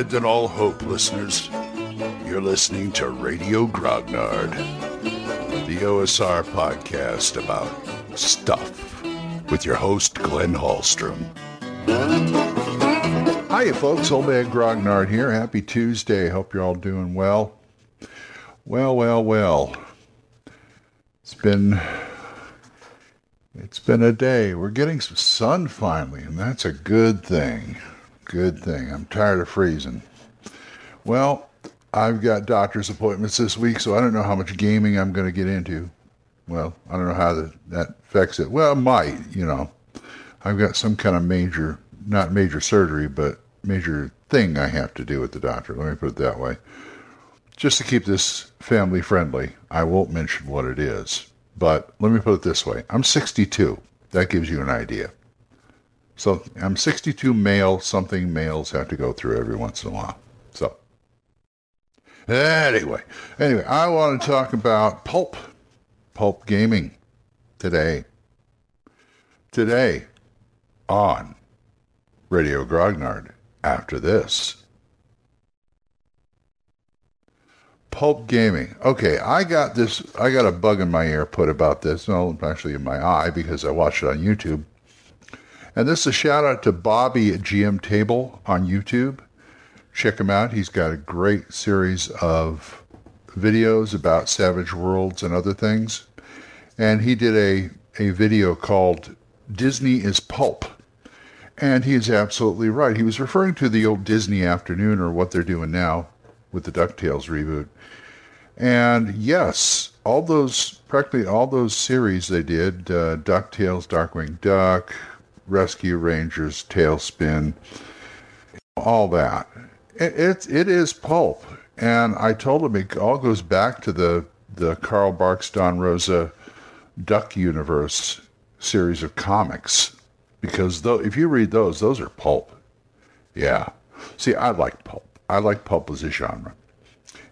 Abandon all hope, listeners. You're listening to Radio Grognard, the OSR podcast about stuff with your host, Glenn Hallstrom. Hiya, folks. Old Man Grognard here. Happy Tuesday. Hope you're all doing well. Well, well, well. It's been it's been a day. We're getting some sun finally, and that's a good thing. Good thing. I'm tired of freezing. Well, I've got doctor's appointments this week, so I don't know how much gaming I'm going to get into. Well, I don't know how that, that affects it. Well, it might, you know. I've got some kind of major, not major surgery, but major thing I have to do with the doctor. Let me put it that way. Just to keep this family friendly, I won't mention what it is. But let me put it this way I'm 62. That gives you an idea. So I'm 62 male, something males have to go through every once in a while. So anyway, anyway, I want to talk about pulp, pulp gaming today. Today on Radio Grognard after this. Pulp Gaming. Okay, I got this. I got a bug in my ear put about this. No, actually in my eye because I watched it on YouTube. And this is a shout out to Bobby at GM Table on YouTube. Check him out. He's got a great series of videos about Savage Worlds and other things. And he did a, a video called Disney is Pulp. And he is absolutely right. He was referring to the old Disney afternoon or what they're doing now with the DuckTales reboot. And yes, all those, practically all those series they did uh, DuckTales, Darkwing Duck, Rescue Rangers, TaleSpin, all that. It, it, it is pulp. And I told him it all goes back to the, the Carl Barks, Don Rosa Duck Universe series of comics. Because though, if you read those, those are pulp. Yeah. See, I like pulp. I like pulp as a genre.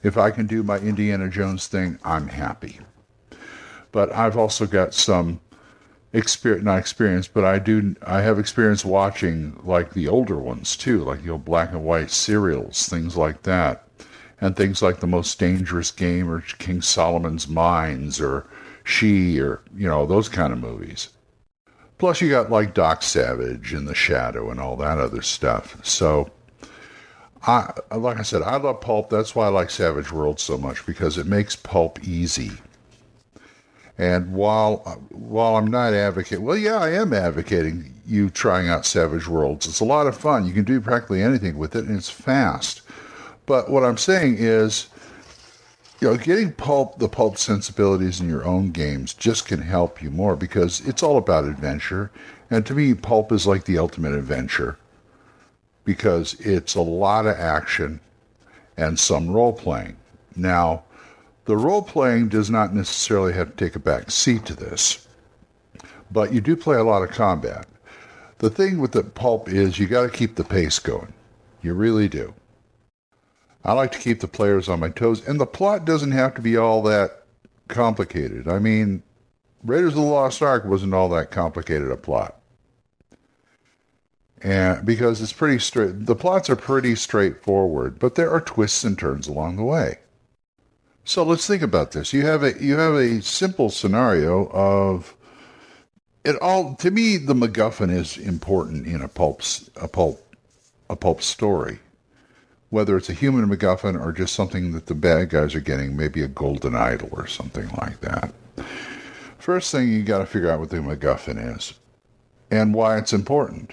If I can do my Indiana Jones thing, I'm happy. But I've also got some experience, not experience, but I do. I have experience watching like the older ones too, like the old black and white serials, things like that, and things like the most dangerous game or King Solomon's Mines or She or you know those kind of movies. Plus, you got like Doc Savage and The Shadow and all that other stuff. So I like I said, I love pulp. That's why I like Savage World so much because it makes pulp easy. And while uh, while I'm not advocating, well, yeah, I am advocating you trying out Savage Worlds. It's a lot of fun. You can do practically anything with it, and it's fast. But what I'm saying is, you know, getting pulp, the pulp sensibilities in your own games just can help you more because it's all about adventure. And to me, pulp is like the ultimate adventure because it's a lot of action and some role playing. Now, the role playing does not necessarily have to take a back seat to this, but you do play a lot of combat. The thing with the pulp is you got to keep the pace going. You really do. I like to keep the players on my toes, and the plot doesn't have to be all that complicated. I mean, Raiders of the Lost Ark wasn't all that complicated a plot and because it's pretty straight the plots are pretty straightforward but there are twists and turns along the way so let's think about this. You have a you have a simple scenario of it all to me the macguffin is important in a pulp a pulp a pulp story. Whether it's a human macguffin or just something that the bad guys are getting maybe a golden idol or something like that. First thing you got to figure out what the macguffin is and why it's important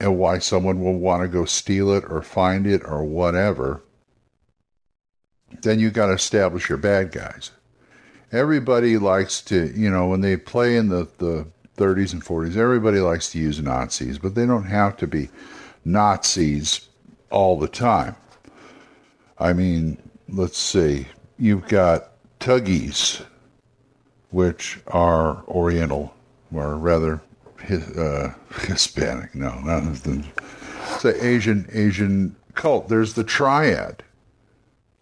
and why someone will want to go steal it or find it or whatever, then you got to establish your bad guys. Everybody likes to, you know, when they play in the, the 30s and 40s, everybody likes to use Nazis, but they don't have to be Nazis all the time. I mean, let's see, you've got Thuggees, which are Oriental, or rather uh, Hispanic. No, not the, it's an Asian Asian cult. There's the triad.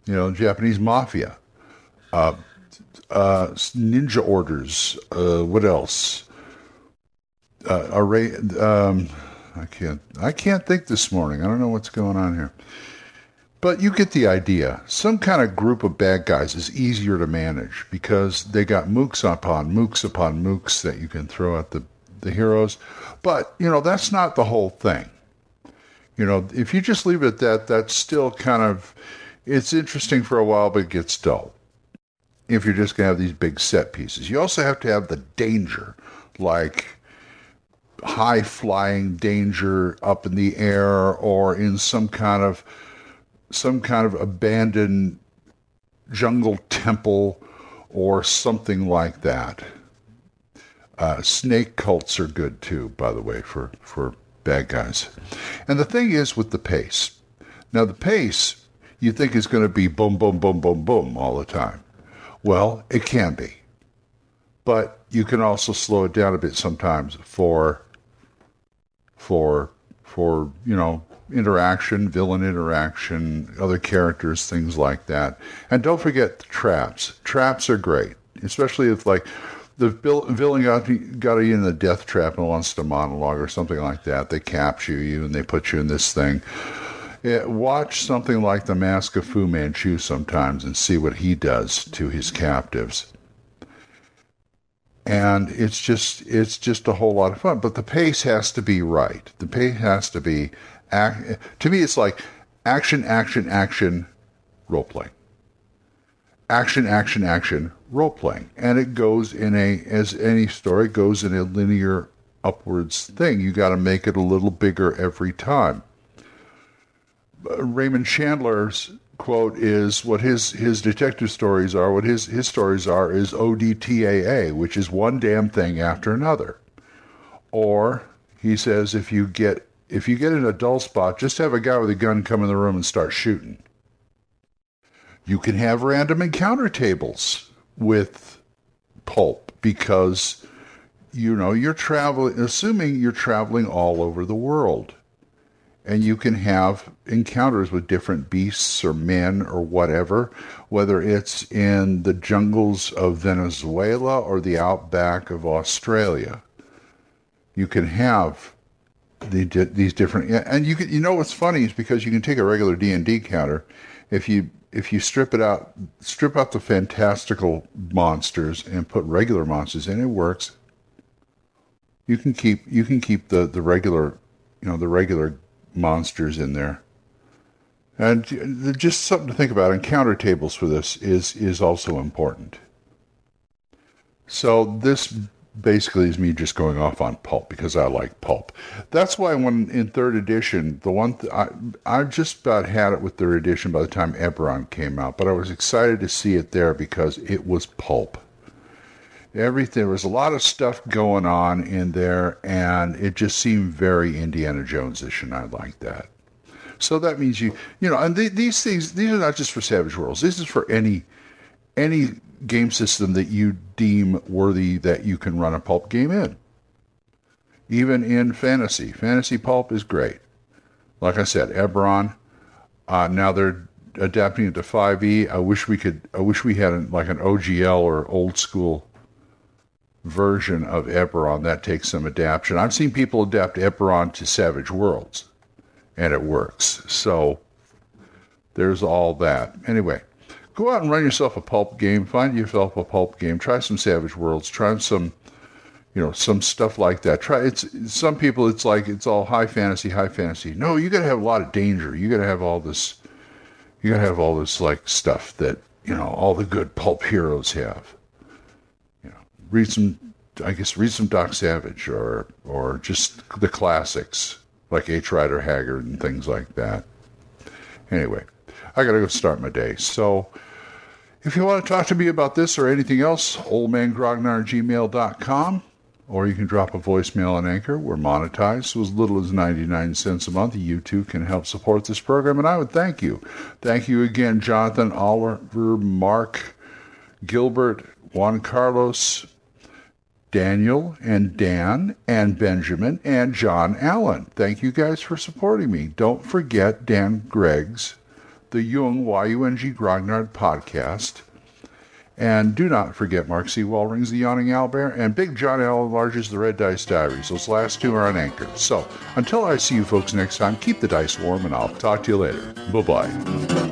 You know, Japanese mafia, uh, uh, ninja orders. Uh, what else? Uh, array. Um, I can't. I can't think this morning. I don't know what's going on here. But you get the idea. Some kind of group of bad guys is easier to manage because they got mooks upon mooks upon mooks that you can throw at the, the heroes. But, you know, that's not the whole thing. You know, if you just leave it at that, that's still kind of, it's interesting for a while, but it gets dull. If you're just going to have these big set pieces, you also have to have the danger, like high flying danger up in the air or in some kind of some kind of abandoned jungle temple or something like that. Uh, snake cults are good too, by the way, for, for bad guys. And the thing is with the pace. Now, the pace you think it's going to be boom, boom, boom, boom, boom all the time. Well, it can be. But you can also slow it down a bit sometimes for for for you know interaction, villain interaction, other characters, things like that. And don't forget the traps. Traps are great, especially if like the villain got, got you in the death trap and wants to monologue or something like that. They capture you and they put you in this thing. Yeah, watch something like The Mask of Fu Manchu sometimes and see what he does to his captives. And it's just it's just a whole lot of fun. But the pace has to be right. The pace has to be to me, it's like action, action, action, role playing. Action, action, action, role playing. And it goes in a, as any story goes in a linear upwards thing. You got to make it a little bigger every time. Raymond Chandler's quote is what his his detective stories are. What his his stories are is ODTAA, which is one damn thing after another. Or he says if you get if you get in a dull spot, just have a guy with a gun come in the room and start shooting. You can have random encounter tables with pulp because you know you're traveling assuming you're traveling all over the world and you can have encounters with different beasts or men or whatever whether it's in the jungles of Venezuela or the outback of Australia. You can have the, these different and you can you know what's funny is because you can take a regular D and D counter if you if you strip it out strip out the fantastical monsters and put regular monsters in it works. You can keep you can keep the the regular you know the regular monsters in there and just something to think about encounter tables for this is is also important so this basically is me just going off on pulp because I like pulp. That's why when in third edition, the one th- I I just about had it with third edition by the time Eberron came out, but I was excited to see it there because it was pulp. Everything there was a lot of stuff going on in there, and it just seemed very Indiana Jones-ish, and I like that. So that means you, you know, and these things, these are not just for Savage Worlds. This is for any any game system that you deem worthy that you can run a pulp game in. Even in fantasy, fantasy pulp is great. Like I said, Eberron. Uh, now they're adapting it to 5e. I wish we could. I wish we had an, like an OGL or old school version of Eberron that takes some adaptation. I've seen people adapt Eberron to Savage Worlds, and it works. So there's all that. Anyway, go out and run yourself a pulp game. Find yourself a pulp game. Try some Savage Worlds. Try some, you know, some stuff like that. Try it's some people. It's like it's all high fantasy, high fantasy. No, you got to have a lot of danger. You got to have all this. You got to have all this like stuff that you know all the good pulp heroes have. Read some. I guess read some Doc Savage or or just the classics like H. Rider Haggard and things like that. Anyway, I got to go start my day. So if you want to talk to me about this or anything else, oldmangrognard@gmail.com, or you can drop a voicemail on Anchor. We're monetized, so as little as 99 cents a month. You too can help support this program, and I would thank you. Thank you again, Jonathan, Oliver, Mark, Gilbert, Juan Carlos, Daniel and Dan and Benjamin and John Allen. Thank you guys for supporting me. Don't forget Dan Gregg's the Yung Y-U-N-G Grognard podcast. And do not forget Mark C. Wallring's The Yawning Owlbear and Big John Allen Large's The Red Dice Diaries. Those last two are on Anchor. So until I see you folks next time, keep the dice warm and I'll talk to you later. Bye-bye